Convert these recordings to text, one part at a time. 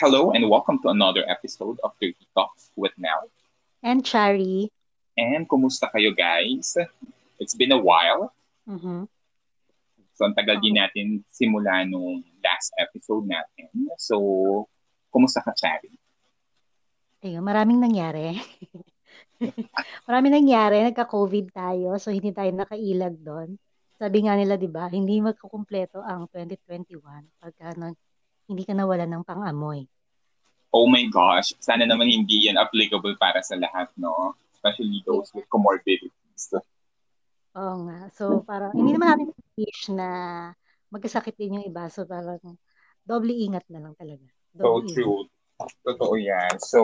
Hello and welcome to another episode of Dirty Talks with Mel. And Chari. And kumusta kayo guys? It's been a while. Mm-hmm. So ang tagal din natin simula nung last episode natin. So, kumusta ka Chari? Ayun, maraming nangyari. maraming nangyari. Nagka-COVID tayo. So, hindi tayo nakailag doon. Sabi nga nila, di ba, hindi magkukumpleto ang 2021 pagka nang hindi ka nawala ng pang-amoy. Oh my gosh, sana naman hindi yan applicable para sa lahat, no? Especially those with comorbidities. Oo nga. So, parang, hindi naman natin wish na magkasakit din yung iba. So, parang, doble ingat na lang talaga. Doble so true. Totoo yan. So,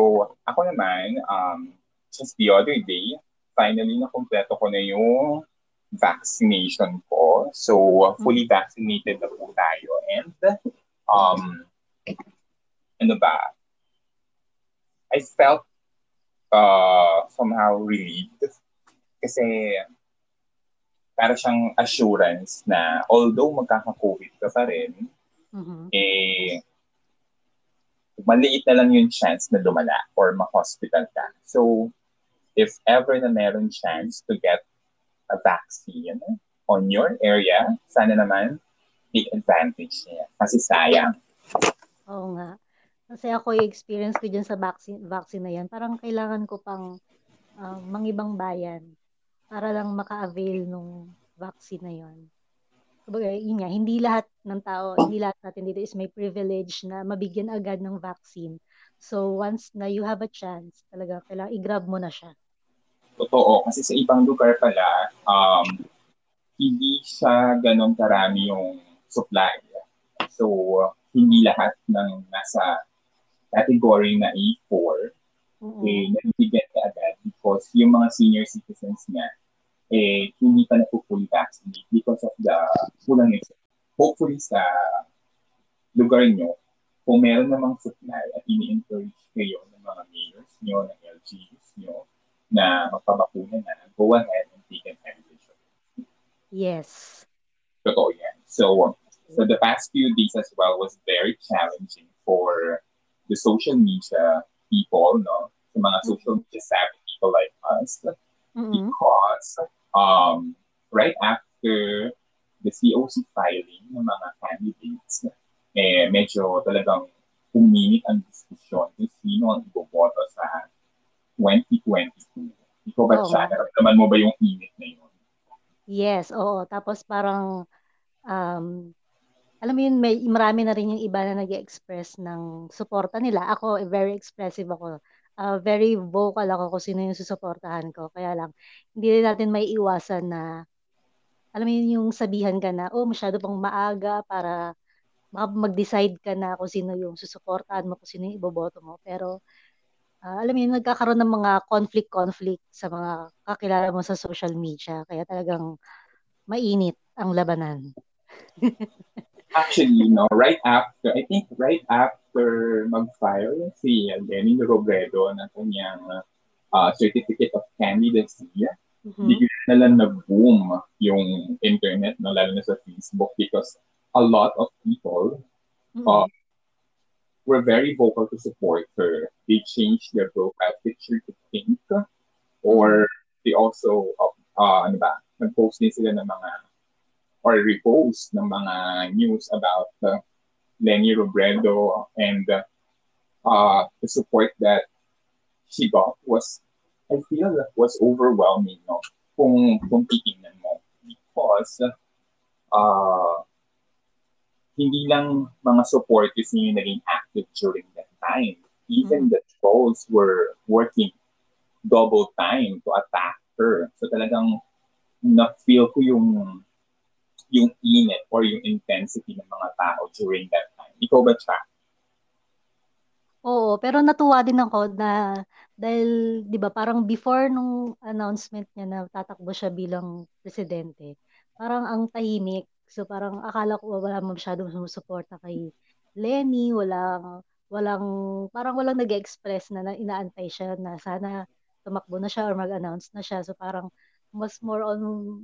ako naman, um, just the other day, finally na kumpleto ko na yung vaccination ko. So, fully mm-hmm. vaccinated na po tayo. And, um, ano ba? I felt uh, somehow relieved kasi para siyang assurance na although magkaka-COVID ka pa rin, mm-hmm. eh, maliit na lang yung chance na lumala or ma-hospital ka. So, if ever na meron chance to get a vaccine on your area, sana naman take advantage niya. Kasi sayang. Oo nga. Kasi ako yung experience ko dyan sa vaccine, vaccine na yan, parang kailangan ko pang uh, mangibang bayan para lang maka-avail nung vaccine na yon. Kumbaga, yun nga, hindi lahat ng tao, hindi lahat natin dito is may privilege na mabigyan agad ng vaccine. So, once na you have a chance, talaga, kailangan i-grab mo na siya. Totoo. Kasi sa ibang lugar pala, um, hindi siya ganun karami yung supply. So, hindi lahat ng nasa category na A4 mm-hmm. eh, nabibigyan ka agad because yung mga senior citizens niya eh, hindi pa na fully vaccinated because of the kulang nito. Hopefully sa lugar nyo, kung meron namang supply at ini-encourage kayo ng mga mayors nyo, ng LGUs nyo, na magpabakuna na, go ahead and take advantage of it. Yes. Totoo yan. So, so the past few days as well was very challenging for the social media people, no? The mga mm-hmm. social media savvy people like us. Mm-hmm. Because um, right after the COC filing ng mga candidates, eh, medyo talagang uminit ang diskusyon kung sino ang iboboto sa 2022. Ikaw ba, oh. siya? Naramdaman mo ba yung init na yun? Yes, oo. Tapos parang, yun, may, marami na rin yung iba na nag express ng suporta nila. Ako, very expressive ako. Uh, very vocal ako kung sino yung susuportahan ko. Kaya lang, hindi rin natin may iwasan na, alam mo yun, yung sabihan ka na, oh, masyado pang maaga para mag-decide ka na kung sino yung susuportahan mo, kung sino yung iboboto mo. Pero, uh, alam mo yun, nagkakaroon ng mga conflict-conflict sa mga kakilala mo sa social media. Kaya talagang mainit ang labanan. Actually, no, right after, I think right after mag-file si Lenny Robredo ng kanyang uh, certificate of candidacy, mm-hmm. bigla na lang nag-boom yung internet, no, lalo na sa Facebook because a lot of people mm-hmm. uh, were very vocal to support her. They changed their profile picture to pink or they also, uh, uh, ano ba, nag-post din sila ng mga or repost ng mga news about uh, Lenny Robredo and uh, uh, the support that she got was, I feel was overwhelming, no? Kung, kung titingnan mo. Because uh, hindi lang mga supporters niyo naging active during that time. Even mm-hmm. the trolls were working double time to attack her. So talagang na-feel ko yung yung init or yung intensity ng mga tao during that time. Ikaw ba, Cha? Oo, pero natuwa din ako na dahil 'di ba parang before nung announcement niya na tatakbo siya bilang presidente, parang ang tahimik So parang akala ko wala masyadong sumusuporta kay Lenny, walang walang parang walang nag-express na, na inaantay siya na sana tumakbo na siya or mag-announce na siya. So parang mas more on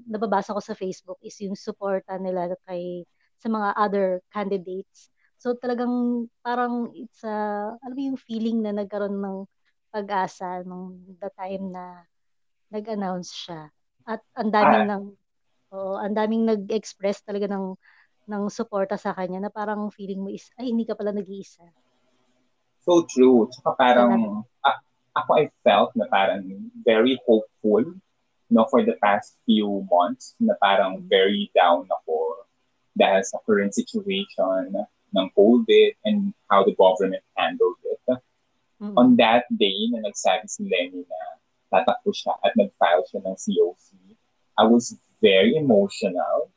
nababasa ko sa Facebook is yung suporta nila kay sa mga other candidates. So talagang parang it's a, alam mo yung feeling na nagkaroon ng pag-asa nung the time na nag-announce siya. At ang daming ah. ng oh, ang daming nag-express talaga ng ng suporta sa kanya na parang feeling mo is ay hindi ka pala nag-iisa. So true. Tsaka parang uh, ako I felt na parang very hopeful no for the past few months na parang mm. very down ako dahil sa current situation ng COVID and how the government handled it. Mm-hmm. On that day na nagsabi si Lenny na tatakbo siya at nag-file siya ng COC, I was very emotional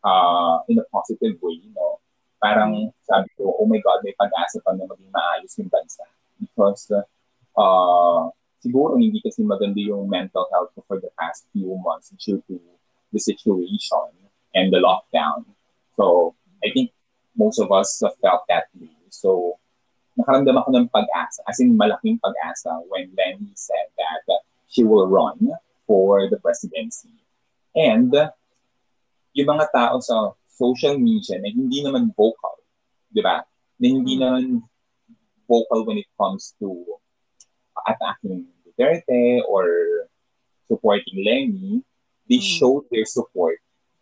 uh, in a positive way, know. Parang sabi ko, oh my God, may pag-asa pa na maging maayos yung bansa. Because uh, siguro hindi kasi maganda yung mental health ko for the past few months due to the situation and the lockdown. So, I think most of us felt that way. So, nakaramdam ako ng pag-asa, as in malaking pag-asa when Lenny said that uh, she will run for the presidency. And yung mga tao sa social media na hindi naman vocal, di ba? Na hindi mm. naman vocal when it comes to attacking Duterte or supporting Lenny, they mm. showed their support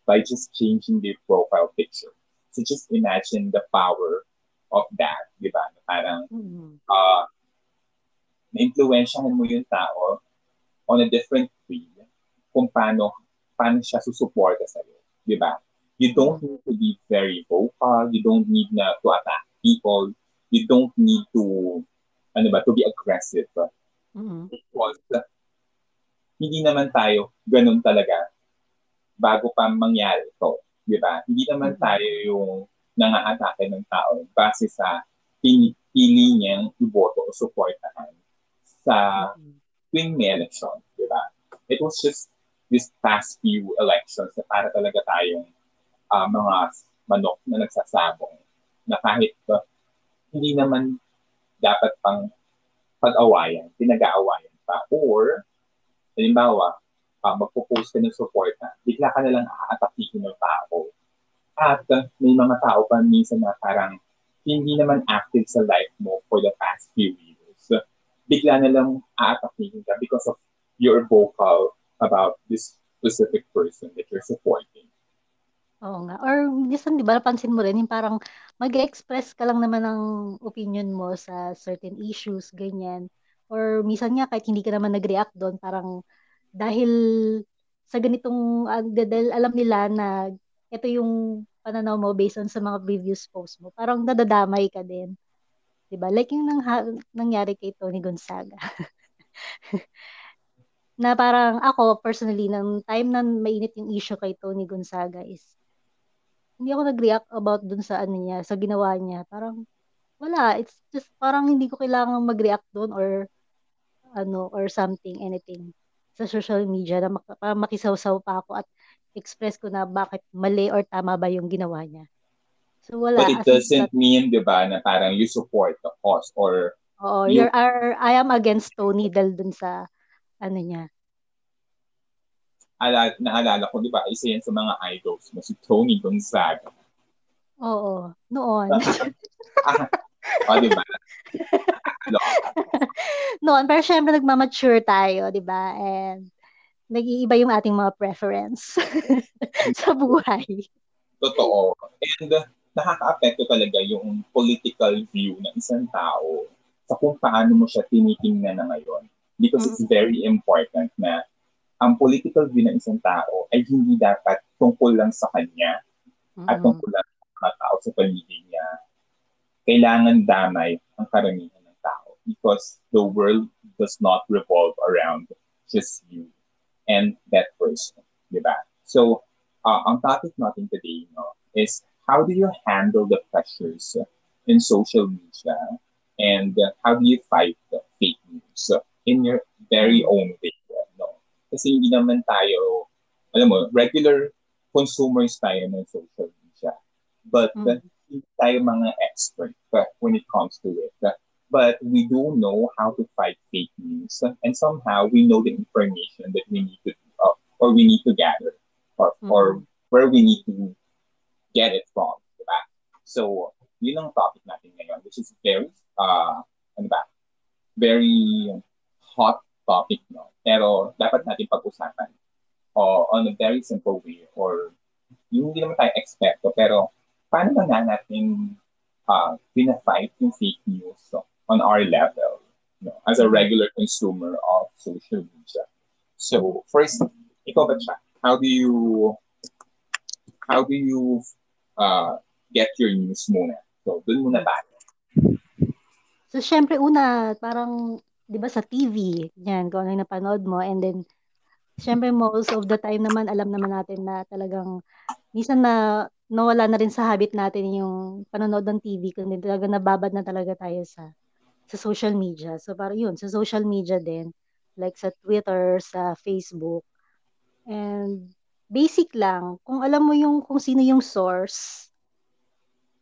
by just changing their profile picture. So just imagine the power of that, di ba? Parang, mm-hmm. uh, na-influensyahan mo yung tao on a different way kung paano, paano siya susuporta sa'yo, di ba? You don't need to be very vocal, you don't need na to attack people, you don't need to, ano ba, to be aggressive. Mm-hmm. Because hindi naman tayo ganun talaga bago pa mangyari ito. Di ba? Hindi naman mm-hmm. tayo yung nangaatake ng tao base sa pinipili niyang iboto o suportahan sa mm-hmm. tuwing may election. Di ba? It was just this past few elections na para talaga tayong uh, mga manok na nagsasabong na kahit uh, hindi naman dapat pang pag-awayan, pinag-aawayan pa. Or, halimbawa, uh, magpo-post ka ng support na, bigla ka na lang aatakihin ng tao. At uh, may mga tao pa minsan na parang hindi naman active sa life mo for the past few years. Bigla na lang aatakihin ka because of your vocal about this specific person that you're supporting. Oo nga. Or minsan, di ba, napansin mo rin, yung parang mag-express ka lang naman ng opinion mo sa certain issues, ganyan. Or minsan nga, kahit hindi ka naman nag-react doon, parang dahil sa ganitong uh, dahil alam nila na ito yung pananaw mo based on sa mga previous posts mo, parang nadadamay ka din. 'Di ba? Like yung nang, nangyari kay Tony Gonzaga. na parang ako personally nang time na mainit yung issue kay Tony Gonzaga is hindi ako nag-react about dun sa ano niya, sa ginawa niya. Parang wala, it's just parang hindi ko kailangan mag-react doon or ano or something anything sa social media na mak- para makisawsaw pa ako at express ko na bakit mali or tama ba yung ginawa niya. So wala. But it doesn't that, mean, di ba, na parang you support the cause or Oo, you... you're, are, I am against Tony dahil dun sa ano niya. Ala, naalala ko, di ba, isa yan sa mga idols mo, si Tony Gonzaga. Oo, noon. ah, oh, di ba? Noon, pero syempre nagmamature tayo, di ba? And nag-iiba yung ating mga preference sa buhay. Totoo. And uh, nakaka-apekto talaga yung political view ng isang tao sa kung paano mo siya tinitingnan na ngayon. Because mm-hmm. it's very important na ang political view ng isang tao ay hindi dapat tungkol lang sa kanya mm-hmm. at tungkol lang sa mga tao sa paligid niya. Kailangan damay ang karamihan because the world does not revolve around just you and that person, diba? So, uh, ang topic natin today no, is how do you handle the pressures in social media and how do you fight the fake news in your very own way? Kasi hindi naman tayo, alam mo, regular consumers tayo ng social media. But mm. hindi tayo mga expert when it comes to it but we do know how to fight fake news, and somehow we know the information that we need to uh, or we need to gather, or mm-hmm. or where we need to get it from. Diba? So yun ang topic natin ngayon, which is very, uh, ano ba, very hot topic, no? Pero dapat natin pag-usapan o on a very simple way or yung hindi naman tayo experto, pero paano ba nga natin uh, pina-fight yung fake news so, on our level know, as a regular consumer of social media? So, first, ikaw ba siya? How do you how do you uh, get your news muna? So, dun muna tayo. So, syempre, una, parang, di ba sa TV, yan, kung ano yung napanood mo, and then, syempre, most of the time naman, alam naman natin na talagang, minsan na, nawala na rin sa habit natin yung panonood ng TV, kundi talaga nababad na talaga tayo sa sa social media. So, parang yun, sa social media din, like sa Twitter, sa Facebook, and basic lang, kung alam mo yung kung sino yung source,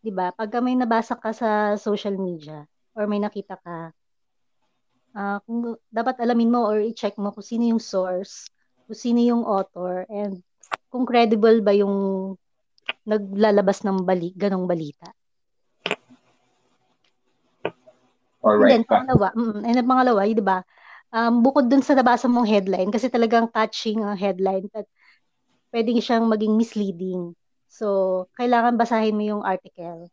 'di ba? Pagka may nabasa ka sa social media or may nakita ka, uh, kung dapat alamin mo or i-check mo kung sino yung source, kung sino yung author, and kung credible ba yung naglalabas ng bali, ganong balita. Alright. And then, pangalawa, mm, and then pangalawa, di ba, um, bukod dun sa nabasa mong headline, kasi talagang catching ang headline, at pwedeng siyang maging misleading. So, kailangan basahin mo yung article.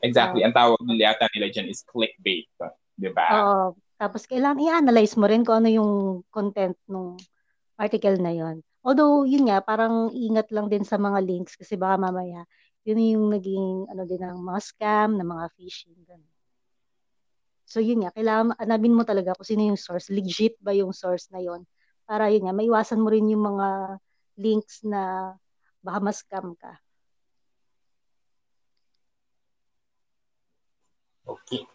Exactly. Uh, Ang tawag nila yata nila dyan is clickbait. Di ba? Oo. Tapos, kailangan i-analyze mo rin kung ano yung content ng article na yon. Although, yun nga, parang ingat lang din sa mga links kasi baka mamaya, yun yung naging ano din ng mga scam, ng mga phishing. Ganun. So, yun nga, kailangan anabin mo talaga kung sino yung source. Legit ba yung source na yon Para yun nga, maiwasan mo rin yung mga links na baka ma-scam ka. Okay.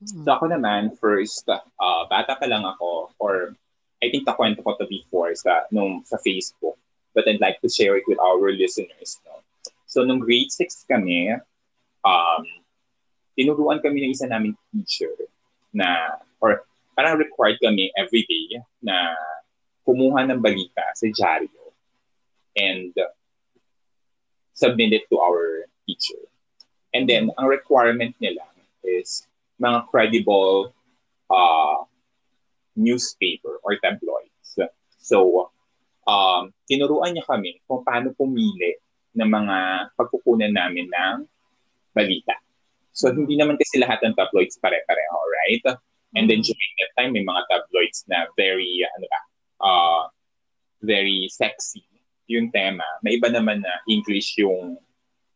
Hmm. So ako naman, first, uh, bata pa lang ako, or I think nakwento ko to before sa, nung, sa Facebook, but I'd like to share it with our listeners. No? So nung grade 6 kami, um, tinuruan kami ng isa naming teacher na, or parang required kami every day na kumuha ng balita sa dyaryo and submit it to our teacher. And then, ang requirement nila is mga credible uh, newspaper or tabloids. So, um, tinuruan niya kami kung paano pumili ng mga pagkukunan namin ng balita. So, hindi naman kasi lahat ng tabloids pare-pareho, right? And then mm-hmm. during that time, may mga tabloids na very, ano ba, uh, very sexy yung tema. May iba naman na English yung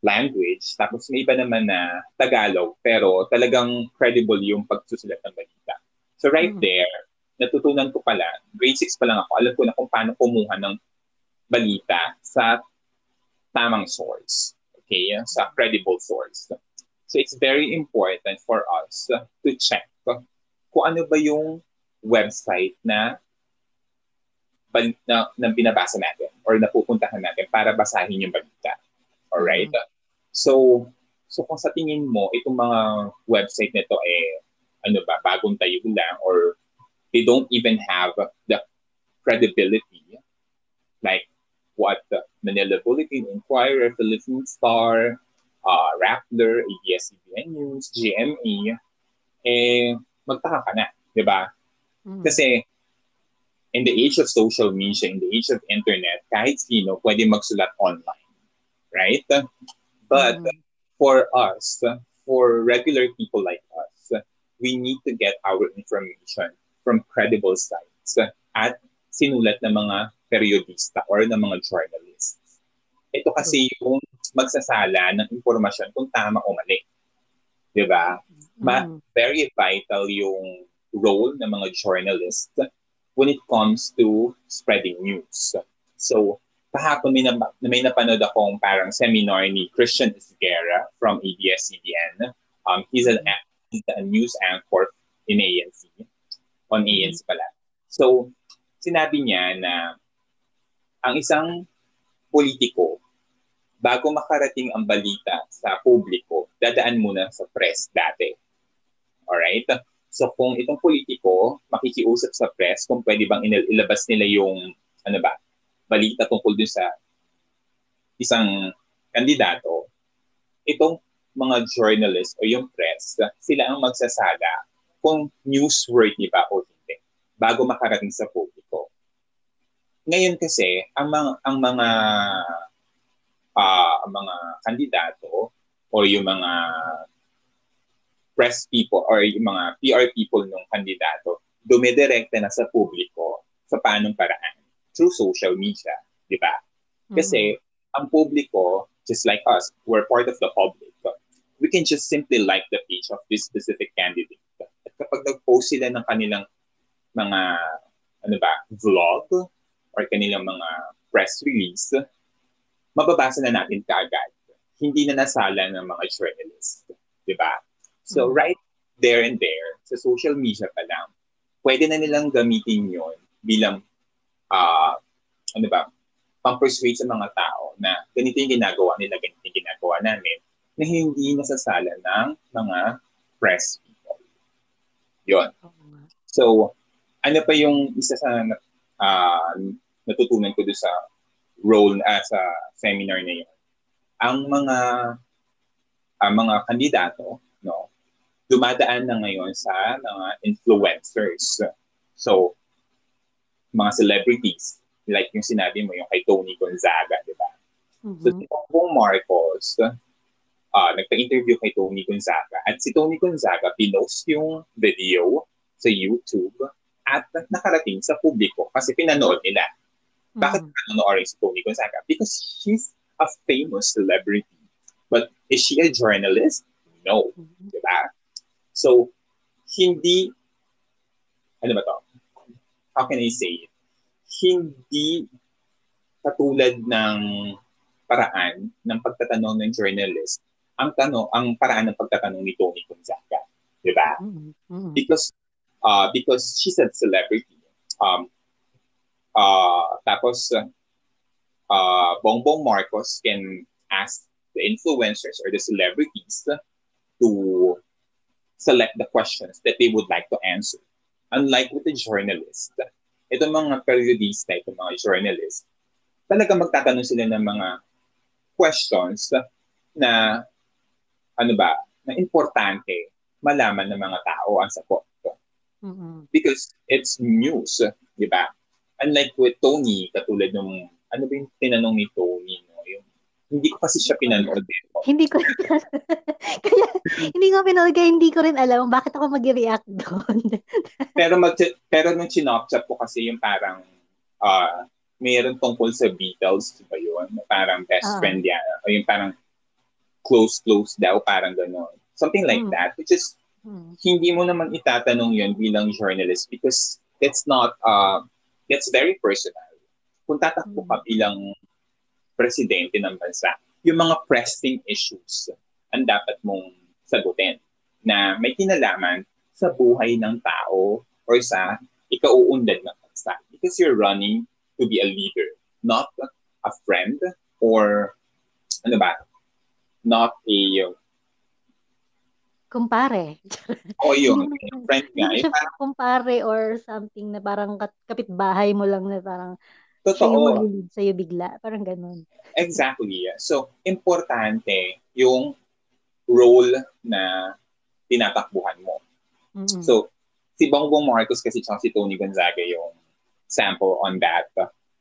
language, tapos may iba naman na Tagalog, pero talagang credible yung pagsusulat ng balita. So right mm-hmm. there, natutunan ko pala, grade 6 pa lang ako, alam ko na kung paano kumuha ng balita sa tamang source. Okay? Sa credible source. So it's very important for us to check kung ano ba yung website na na, na binabasa natin or napupuntahan natin para basahin yung balita. Alright? Mm-hmm. So, so kung sa tingin mo, itong mga website nito eh, ano ba, bagong tayo lang or they don't even have the credibility like what the Manila Bulletin, Inquirer, Philippine Star, uh, Rappler, ABS-CBN News, GMA, eh, magtaka ka na, di ba? Mm. Kasi in the age of social media, in the age of internet, kahit sino pwede magsulat online. Right? But mm. for us, for regular people like us, we need to get our information from credible sites at sinulat ng mga periodista or ng mga journalists. Ito kasi yung magsasala ng impormasyon kung tama o mali. Di ba? Ma- mm. very vital yung role ng mga journalists when it comes to spreading news. So, kahapon may, na, may napanood akong parang seminar ni Christian Esguerra from ABS-CBN. Um, he's, an, he's a news anchor in ANC, on ANC pala. So, sinabi niya na ang isang politiko, bago makarating ang balita sa publiko, dadaan muna sa press dati. Alright? So kung itong politiko makikiusap sa press kung pwede bang ilabas nila yung ano ba, balita tungkol dun sa isang kandidato, itong mga journalists o yung press, sila ang magsasala kung newsworthy ba o hindi bago makarating sa publiko. Ngayon kasi, ang mga, ang mga uh, mga kandidato o yung mga press people or yung mga PR people ng kandidato, dumidirekta na sa publiko sa paanong paraan through social media, di ba? Kasi mm-hmm. ang publiko, just like us, we're part of the public. We can just simply like the page of this specific candidate. At kapag nag-post sila ng kanilang mga ano ba, vlog or kanilang mga press release, mababasa na natin kaagad. Hindi na nasala ng mga journalists. Di ba? So mm-hmm. right there and there, sa social media pa lang, pwede na nilang gamitin yon bilang, uh, ano ba, pang-persuade sa mga tao na ganito yung ginagawa nila, ganito yung ginagawa namin, na hindi nasasala ng mga press people. Yon. So, ano pa yung isa sa uh, natutunan ko doon sa role uh, sa seminar na yun. Ang mga uh, mga kandidato, no, dumadaan na ngayon sa mga influencers. So, mga celebrities, like yung sinabi mo, yung kay Tony Gonzaga, di ba? Mm-hmm. So, si Bongbong Marcos, uh, nagpa-interview kay Tony Gonzaga. At si Tony Gonzaga, pinost yung video sa YouTube at nakarating sa publiko kasi pinanood nila. Bakit mm. panonoorin si Tony Gonzaga? Because she's a famous celebrity. But is she a journalist? No. Mm-hmm. Diba? So, hindi, ano ba to? How can I say it? Hindi katulad ng paraan ng pagtatanong ng journalist ang tanong ang paraan ng pagtatanong ni Tony Gonzaga, 'di ba? Mm-hmm. Because uh because she's a celebrity. Um Uh, tapos, uh, Bongbong Marcos can ask the influencers or the celebrities to select the questions that they would like to answer. Unlike with the journalist, itong mga periodista, itong mga journalist, talaga magtatanong sila ng mga questions na ano ba, na importante malaman ng mga tao ang sagot. Mm-hmm. Because it's news, di ba? unlike with Tony, katulad nung, ano ba yung tinanong ni Tony, hindi ko kasi siya pinanood. Eh. hindi ko kaya hindi ko pinanood kaya hindi ko rin alam bakit ako mag-react doon. pero mag pero nung chinop-chop ko kasi yung parang uh, mayroon tungkol sa Beatles, ba yun? Parang best uh friend yan. O yung parang close-close daw, parang gano'n. Something like mm. that, which is, mm. hindi mo naman itatanong yun bilang journalist because it's not, uh, It's very personal. Kung tatakbo ka mm. bilang presidente ng bansa, yung mga pressing issues ang dapat mong sagutin na may kinalaman sa buhay ng tao or sa ikauunlad ng bansa. Because you're running to be a leader, not a friend or ano ba, not a kumpare. O oh, yun, friend nga. Hindi siya kumpare or something na parang kapitbahay mo lang na parang Totoo. siya yung mag sa'yo bigla. Parang ganun. Exactly. So, importante yung role na tinatakbuhan mo. Mm-hmm. So, si Bongbong Marcos kasi tsaka si Tony Gonzaga yung sample on that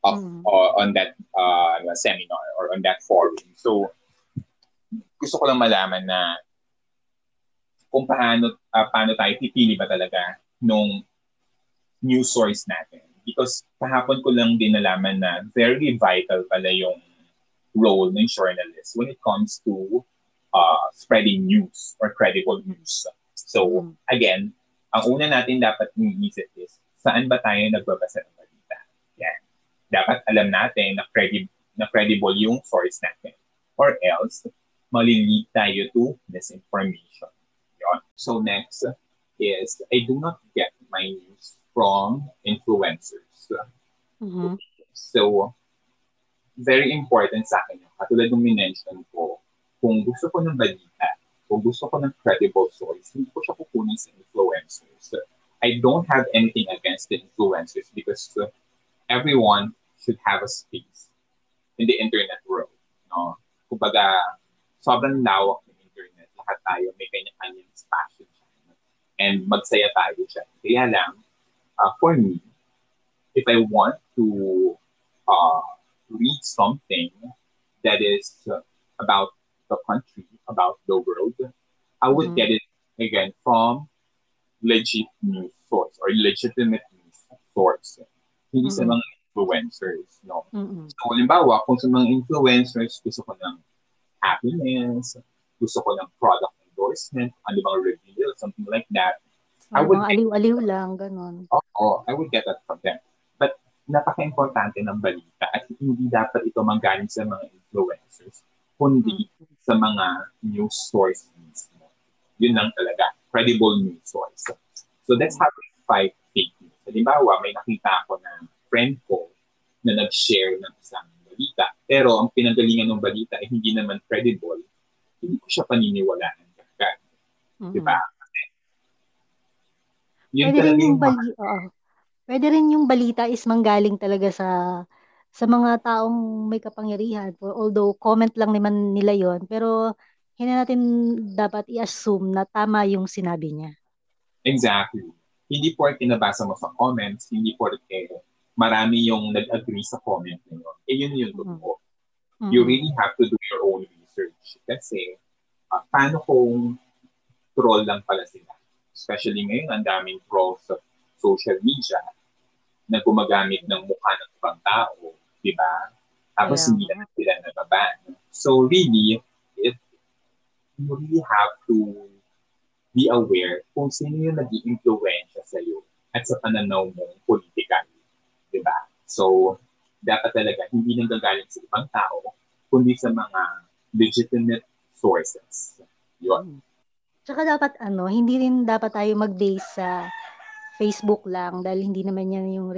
of mm-hmm. uh, on that uh, seminar or on that forum. So, gusto ko lang malaman na kung paano, uh, paano tayo pipili ba talaga nung news source natin. Because kahapon ko lang din nalaman na very vital pala yung role ng journalist when it comes to uh, spreading news or credible news. So, mm. again, ang una natin dapat iniisip is, saan ba tayo nagbabasa ng balita? Yan. Dapat alam natin na, credi- na credible yung source natin. Or else, malilid tayo to misinformation. So next is I do not get my news from influencers. Mm-hmm. So, very important sa akin yung katulad ng minention ko, kung gusto ko ng balita, kung gusto ko ng credible source, hindi ko siya kukunin sa influencers. I don't have anything against the influencers because everyone should have a space in the internet world. No? Kumbaga, sobrang lawak ng internet lahat tayo may kanya-kanyang passion and magsaya tayo siya. Kaya lang, uh, for me, if I want to uh, read something that is about the country, about the world, I would mm-hmm. get it again from legit news source or legitimate news source. Hindi mm-hmm. sa mga influencers, no? Mm-hmm. So, halimbawa, kung sa mga influencers, gusto ko ng happiness, gusto ko ng product endorsement, ano bang reveal, something like that. I would mga aliw-aliw lang, ganun. Oo, oh, I would get that from them. But napaka-importante ng balita at hindi dapat ito manggaling sa mga influencers, kundi mm-hmm. sa mga news sources mismo. Yun lang talaga, credible news source. So that's how we fight fake news. Halimbawa, may nakita ako na friend ko na nag-share ng isang balita. Pero ang pinagalingan ng balita ay hindi naman credible. Hindi ko siya paniniwalaan. Mm-hmm. Di ba? Yun pwede rin yung bali, oo. Pwede rin yung balita is manggaling talaga sa sa mga taong may kapangyarihan. Although comment lang naman nila yon pero hindi natin dapat i-assume na tama yung sinabi niya. Exactly. Hindi porke nabasa mo sa comments, hindi porke marami yung nag-agree sa comment na yun. Eh, yun yung totoo. Mm-hmm. You really have to do your own research. Kasi, uh, paano kung troll lang pala sila? Especially ngayon, ang daming trolls sa social media na gumagamit ng mukha ng ibang tao, di ba? Tapos yeah. hindi na sila nababan. So really, it, you really have to be aware kung sino yung nag influensya sa iyo at sa pananaw mong political. Di ba? So, dapat talaga hindi nang gagaling sa ibang tao, kundi sa mga legitimate sources. Yun. Hmm. Tsaka dapat ano, hindi rin dapat tayo mag-base sa Facebook lang dahil hindi naman yan yung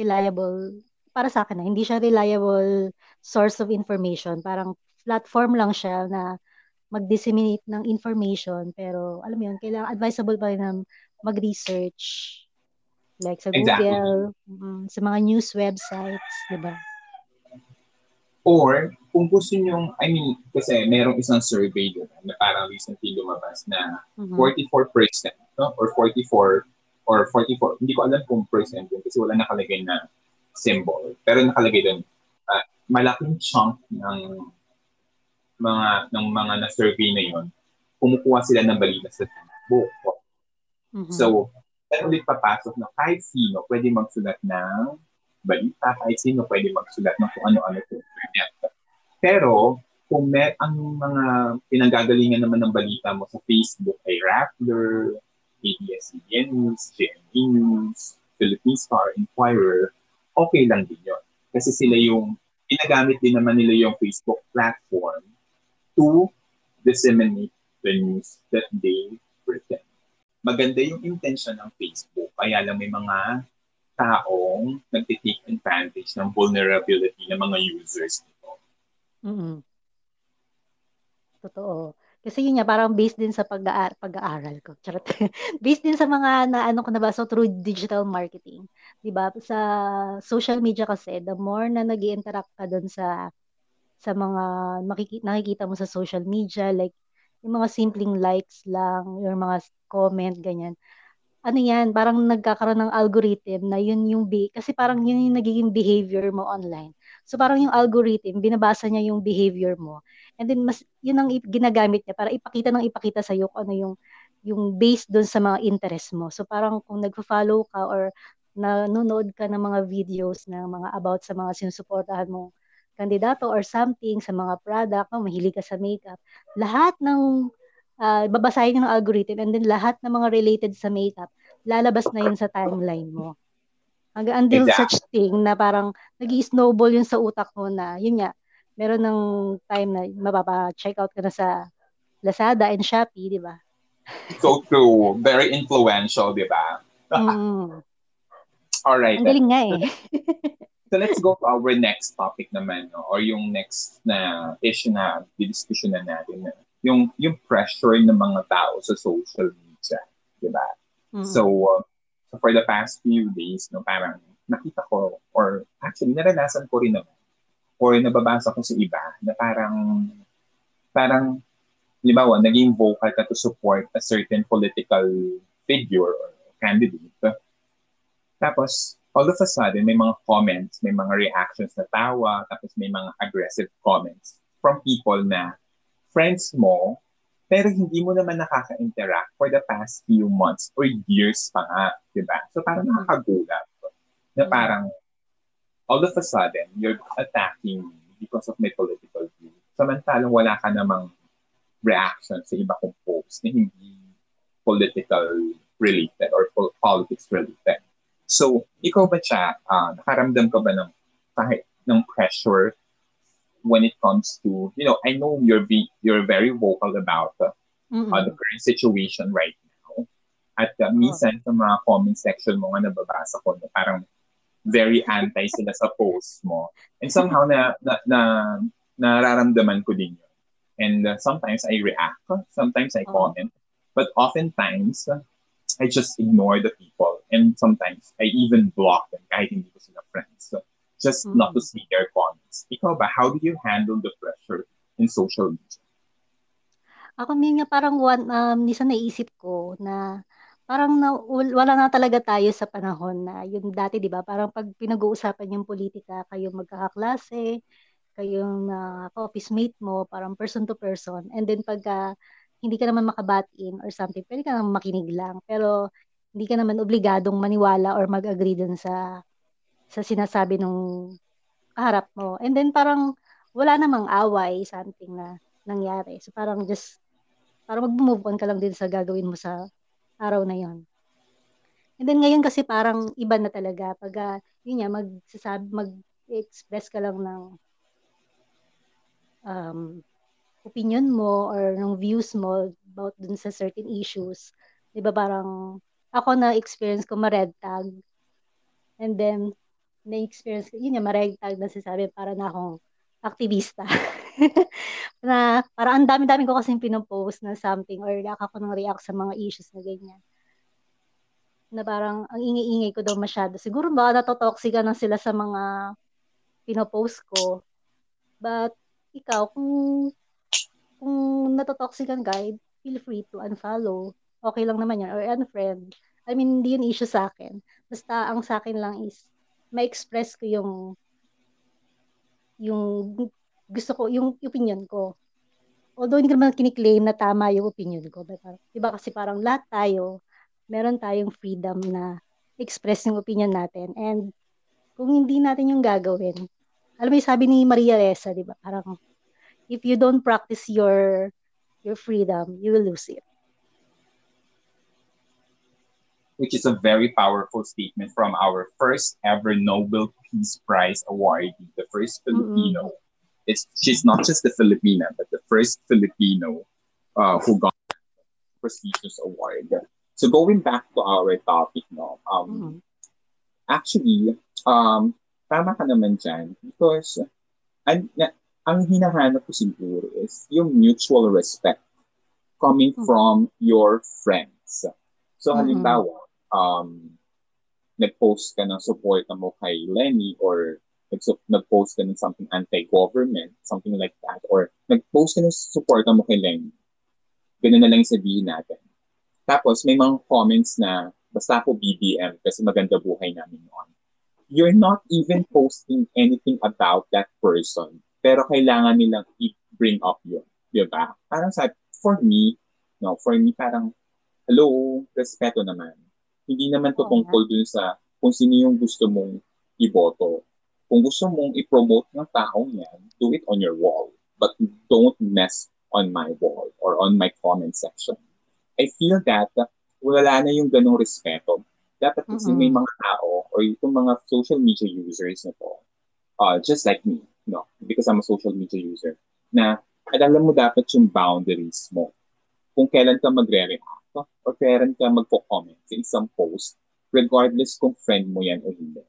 reliable para sa akin na hindi siya reliable source of information. Parang platform lang siya na mag-disseminate ng information pero alam mo yun, kailangan advisable pa rin na mag-research like sa exactly. Google, um, sa mga news websites, 'di ba? Or, kung gusto nyo, I mean, kasi merong isang survey doon na parang recently lumabas na mm-hmm. 44% no? or 44 or 44, hindi ko alam kung percent yun kasi wala nakalagay na symbol. Pero nakalagay doon, uh, malaking chunk ng mga ng mga na-survey na yon kumukuha sila ng balita sa Facebook. Mm-hmm. So, ulit papasok na kahit sino pwede magsulat ng balita, kahit sino pwede magsulat ng kung ano-ano internet. Pero, kung may ang mga pinanggagalingan naman ng balita mo sa Facebook ay Rappler, ABS-CBN News, GMA News, Philippine Star, Inquirer, okay lang din yun. Kasi sila yung, ginagamit din naman nila yung Facebook platform to disseminate the news that they present. Maganda yung intention ng Facebook, kaya lang may mga taong nagtitake advantage ng vulnerability ng mga users Mm-hmm. Totoo. Kasi yun nga, parang based din sa pag-aar- pag-aaral ko. Charot. based din sa mga na ano ko nabasa through digital marketing. 'Di ba? Sa social media kasi, the more na nag interact ka doon sa sa mga makiki- nakikita mo sa social media, like yung mga simpleng likes lang, yung mga comment, ganyan ano yan, parang nagkakaroon ng algorithm na yun yung, be- kasi parang yun yung nagiging behavior mo online. So parang yung algorithm, binabasa niya yung behavior mo. And then mas yun ang ginagamit niya para ipakita ng ipakita sa iyo ano yung yung based doon sa mga interest mo. So parang kung nagfo-follow ka or nanonood ka ng mga videos na mga about sa mga sinusuportahan mong kandidato or something sa mga product, no, mahilig ka sa makeup, lahat ng uh, babasahin ng algorithm and then lahat ng mga related sa makeup, lalabas na yun sa timeline mo. Hanggang until exactly. such thing na parang nag snowball yun sa utak mo na, yun nga, meron ng time na mapapa-check out ka na sa Lazada and Shopee, di ba? so true. Very influential, di ba? mm. All right. Ang galing nga eh. so let's go to our next topic naman, no? or yung next na issue na discussion na natin. Yung, yung pressure ng mga tao sa social media, di ba? Mm-hmm. So, uh, so, for the past few days, no, parang nakita ko, or actually, naranasan ko rin naman, or nababasa ko sa iba, na parang, parang halimbawa, naging vocal ka to support a certain political figure or candidate. Tapos, all of a sudden, may mga comments, may mga reactions na tawa, tapos may mga aggressive comments from people na friends mo, pero hindi mo naman nakaka-interact for the past few months or years pa nga, di ba? So parang nakakagulat. Na parang, all of a sudden, you're attacking me because of my political view. Samantalang wala ka namang reaction sa iba kong posts na hindi political related or politics related. So, ikaw ba siya, uh, nakaramdam ka ba ng kahit ng pressure when it comes to, you know, I know you're be, you're very vocal about uh, mm-hmm. uh, the current situation right now. At uh, minsan sa mga comment section mo nga nababasa ko na parang very anti sila sa post mo. And somehow na, na, na nararamdaman ko din yun. And uh, sometimes I react, sometimes I oh. comment, but oftentimes I just ignore the people and sometimes I even block them kahit hindi ko sila friends. So just mm-hmm. not to see their comments. Ikaw ba, how do you handle the pressure in social media? Ako min nga parang one, um, minsan naisip ko na parang na, wala na talaga tayo sa panahon na yung dati, di ba? Parang pag pinag-uusapan yung politika, kayo magkakaklase, kayong uh, office mate mo, parang person to person. And then pag uh, hindi ka naman makabatiin or something, pwede ka naman makinig lang. Pero hindi ka naman obligadong maniwala or mag-agree dun sa sa sinasabi nung kaharap mo. And then parang wala namang away, something na nangyari. So parang just, parang mag-move on ka lang din sa gagawin mo sa araw na yon. And then ngayon kasi parang iba na talaga. Pag, uh, yun nga, magsasabi, mag-express ka lang ng um, opinion mo or ng views mo about dun sa certain issues. Di ba parang ako na experience ko ma-red tag and then na-experience ko, yun yung ma-red tag na sinasabi para na akong aktivista. na para ang dami-dami ko kasi pinopost na something or react ako ng react sa mga issues na ganyan. Na parang ang ingay-ingay ko daw masyado. Siguro ba natotoxica na sila sa mga pinopost ko. But ikaw, kung, kung natotoxican ka, feel free to unfollow. Okay lang naman yan. Or unfriend. I mean, hindi yun issue sa akin. Basta ang sa akin lang is, ma-express ko yung yung gusto ko, yung opinion ko. Although hindi ko naman kiniklaim na tama yung opinion ko. Uh, diba kasi parang lahat tayo, meron tayong freedom na express yung opinion natin. And kung hindi natin yung gagawin, alam mo yung sabi ni Maria Ressa, di ba? Parang, if you don't practice your your freedom, you will lose it. Which is a very powerful statement from our first ever Nobel Peace Prize awardee, the first Filipino. Mm-hmm. It's she's not just the Filipina, but the first Filipino uh, who got the prestigious award. So going back to our topic, no, um, mm-hmm. actually, um, tama ka naman dyan because ang, ang hinahanap ko siguro is yung mutual respect coming mm-hmm. from your friends. So mm-hmm. halimbawa, um, nag-post ka ng support mo kay Lenny or nag-post ka ng something anti-government, something like that, or nag-post ka ng support mo kay Lenny. Ganun na lang sabihin natin. Tapos may mga comments na basta ako BBM kasi maganda buhay namin noon you're not even posting anything about that person, pero kailangan nilang i-bring up yun. Di ba? Parang sa, for me, no, for me parang, hello, respeto naman. Hindi naman to tungkol dun sa kung sino yung gusto mong iboto. Kung gusto mong i-promote ng taong yan, do it on your wall. But don't mess on my wall or on my comment section. I feel that wala na yung ganong respeto dapat kasi mm-hmm. may mga tao or itong mga social media users na to, uh, just like me, no, because I'm a social media user, na alam mo dapat yung boundaries mo. Kung kailan ka magre-react or kailan ka magpo-comment sa isang post, regardless kung friend mo yan o hindi.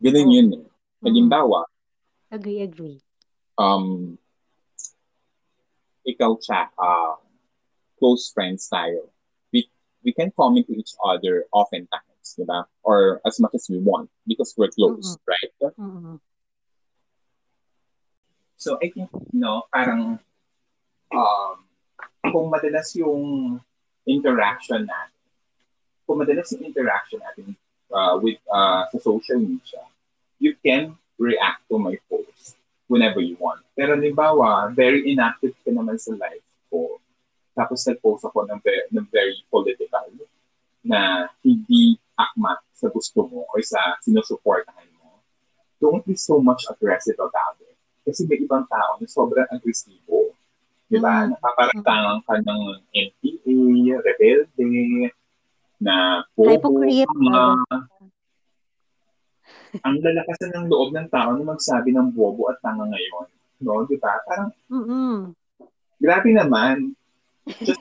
Ganun oh. yun eh. Halimbawa, mm-hmm. agree, agree. Um, ikaw siya, uh, close friends tayo we can comment to each other oftentimes, di ba? Or as much as we want because we're close, mm-hmm. right? Mm-hmm. So I think, you know, parang um, kung madalas yung interaction natin, kung madalas yung interaction natin uh, with uh, sa social media, you can react to my post whenever you want. Pero halimbawa, very inactive ka naman sa life ko, tapos nag-post ako ng very, ng very political na hindi akma sa gusto mo or sa sinusuportahan mo, don't be so much aggressive about it. Kasi may ibang tao na sobrang agresibo. Di ba? Mm. Napaparantangan ka ng NPA, rebelde, na Hypocrite. Mga, ang lalakasan ng loob ng tao na magsabi ng bobo at tanga ngayon. No? Di ba? Parang, mm-hmm. grabe naman. Just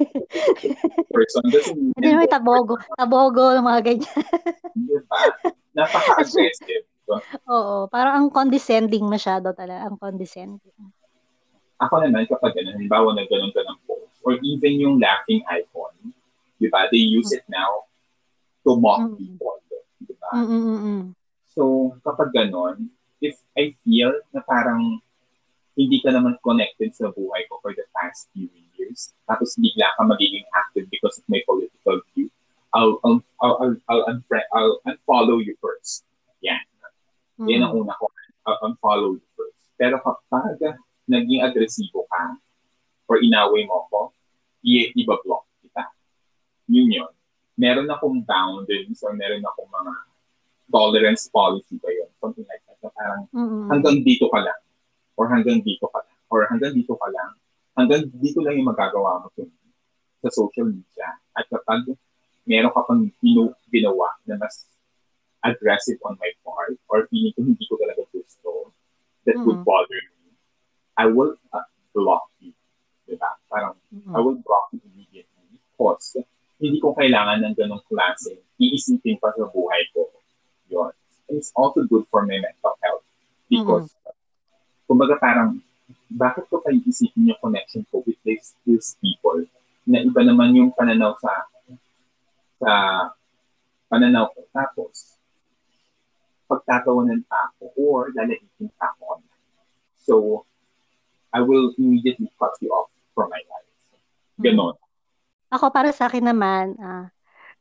person doesn't. Hindi may tabogo. Tabogo, mga ganyan. Di ba? Napaka-aggressive. Oo, parang ang condescending masyado talaga, ang condescending. Ako naman, kapag ganun, halimbawa na ganun ka ng post, or even yung laughing icon, di ba, they use it now to mock mm-hmm. people. Di ba? Mm-hmm. So, kapag ganun, if I feel na parang hindi ka naman connected sa buhay ko for the past few years, tapos bigla ka magiging active because of my political view, I'll, I'll, I'll, I'll, I'll, unfriend, I'll unfollow you first. Yan. Mm. Yan ang una ko. I'll unfollow you first. Pero kapag naging agresibo ka or inaway mo ko, i- iba-block kita. Yun yun. Meron akong boundaries or meron akong mga tolerance policy ba yun? Something like that. So parang mm-hmm. hanggang dito ka lang or hanggang dito ka lang or hanggang dito ka lang hanggang dito lang yung magagawa mo sa social media. At kapag meron ka pang ginawa na mas aggressive on my part or feeling ko hindi ko talaga gusto that mm-hmm. would bother me, I will uh, block you. Diba? Parang, mm-hmm. I will block you immediately because hindi ko kailangan ng ganong klase. Iisipin pa sa buhay ko. Yun. And it's also good for my mental health because, mm-hmm. kumbaga parang, bakit ko pa iisipin yung connection ko with these, these people na iba naman yung pananaw sa sa pananaw ko. Tapos, pagtatawanan pa ako or lalahitin pa ako online. So, I will immediately cut you off from my life. Ganon. Ako para sa akin naman, uh,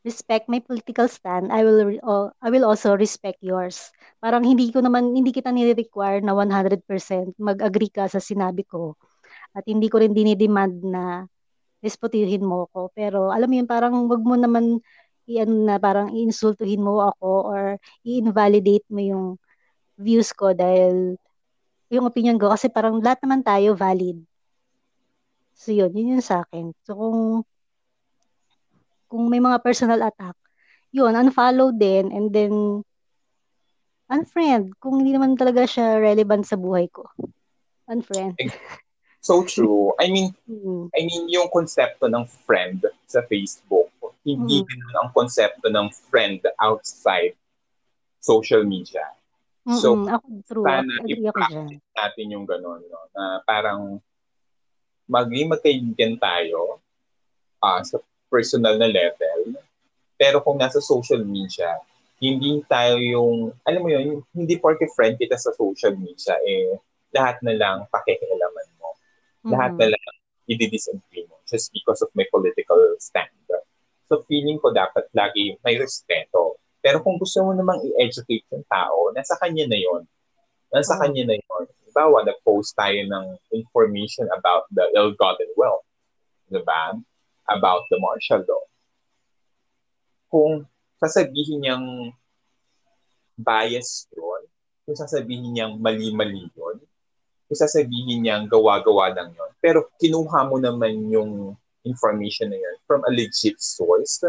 respect my political stand. I will uh, I will also respect yours. Parang hindi ko naman hindi kita ni-require na 100% mag-agree ka sa sinabi ko. At hindi ko rin dinidemand na disputihin mo ko. Pero alam mo yun, parang wag mo naman i-ano na parang iinsultuhin mo ako or i-invalidate mo yung views ko dahil yung opinion ko kasi parang lahat naman tayo valid. So yun, yun yun sa akin. So kung kung may mga personal attack, yun, unfollow din and then unfriend kung hindi naman talaga siya relevant sa buhay ko. Unfriend. So true. I mean, mm-hmm. I mean yung konsepto ng friend sa Facebook hindi mm-hmm. ang konsepto ng friend outside social media. So, ako, true. sana i-practice natin yung gano'n, no? na parang maging magkaibigan tayo uh, sa personal na level, pero kung nasa social media, hindi tayo yung, alam mo yun, hindi porke friend kita sa social media, eh, lahat na lang pakikialaman mo. Mm-hmm. Lahat na lang i-disagree mo just because of my political stand. So feeling ko dapat lagi may respeto. Pero kung gusto mo namang i-educate yung tao, nasa kanya na yon. Nasa oh. kanya na yon. Bawa, nag-post tayo ng information about the ill-gotten wealth. Diba? About the martial law. Kung sasabihin niyang bias yun, kung sasabihin niyang mali-mali yun, kung sasabihin niyang gawa-gawa lang yun, pero kinuha mo naman yung information na yun from a legit source,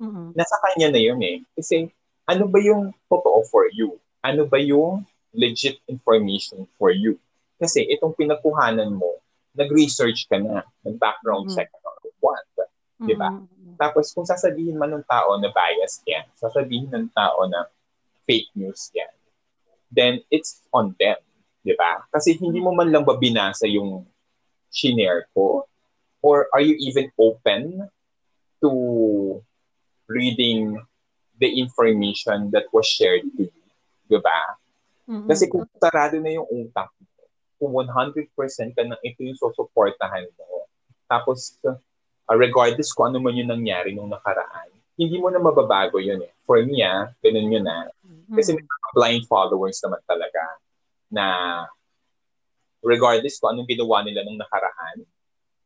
mm-hmm. nasa kanya na yun eh. Kasi ano ba yung totoo for you? Ano ba yung legit information for you? Kasi itong pinagkuhanan mo, nag-research ka na, nag-background mm-hmm. check ka na what? Mm-hmm. Di ba? Tapos kung sasabihin man ng tao na bias yan, sasabihin ng tao na fake news yan, then it's on them. Di ba? Kasi hindi mo man lang ba binasa yung shinare ko, or are you even open to reading the information that was shared to you? Diba? Mm-hmm. Kasi kung sarado na yung utak mo, kung 100% ka na ito yung susuportahan mo, tapos uh, regardless kung ano man yung nangyari nung nakaraan, hindi mo na mababago yun eh. For me, ah, ganun yun ah. Kasi may mga blind followers naman talaga na regardless kung anong ginawa nila nung nakaraan,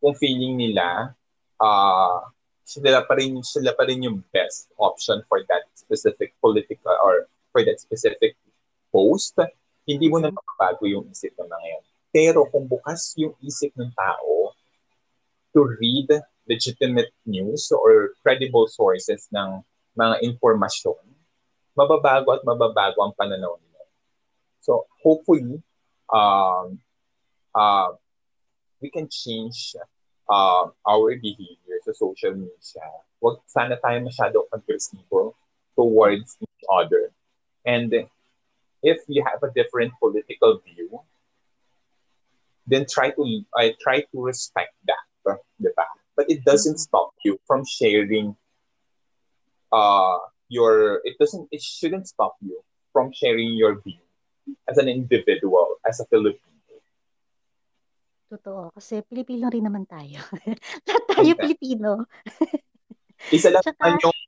kung feeling nila, uh, sila pa rin sila pa rin yung best option for that specific political or for that specific post, hindi mo na mababago yung isip ng mga yan. Pero kung bukas yung isip ng tao to read legitimate news or credible sources ng mga informasyon, mababago at mababago ang pananaw nila. So hopefully, um, uh, we can change uh, our behavior sa social media. Huwag sana tayo masyado agresibo towards each other. And if you have a different political view, then try to I uh, try to respect that, diba? But it doesn't mm-hmm. stop you from sharing uh your it doesn't it shouldn't stop you from sharing your view as an individual, as a Filipino. Totoo, kasi Pilipino rin naman tayo. Lahat tayo okay. Pilipino. isa lang Tsaka, naman yung,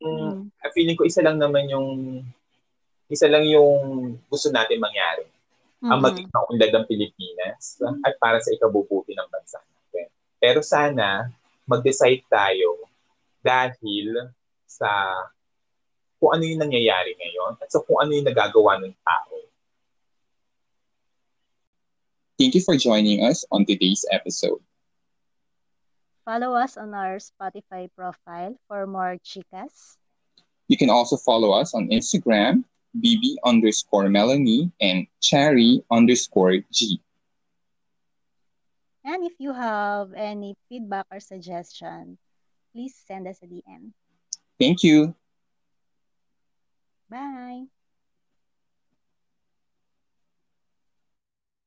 mm. feeling ko isa lang naman yung, isa lang yung gusto natin mangyari. Mm-hmm. Ang maging maunlad ang Pilipinas mm-hmm. at para sa ikabubuti ng bansa natin. Pero sana, mag-decide tayo dahil sa kung ano yung nangyayari ngayon at sa kung ano yung nagagawa ng tao. Thank you for joining us on today's episode. Follow us on our Spotify profile for more chicas. You can also follow us on Instagram, bb underscore Melanie and cherry underscore G. And if you have any feedback or suggestion, please send us a DM. Thank you. Bye.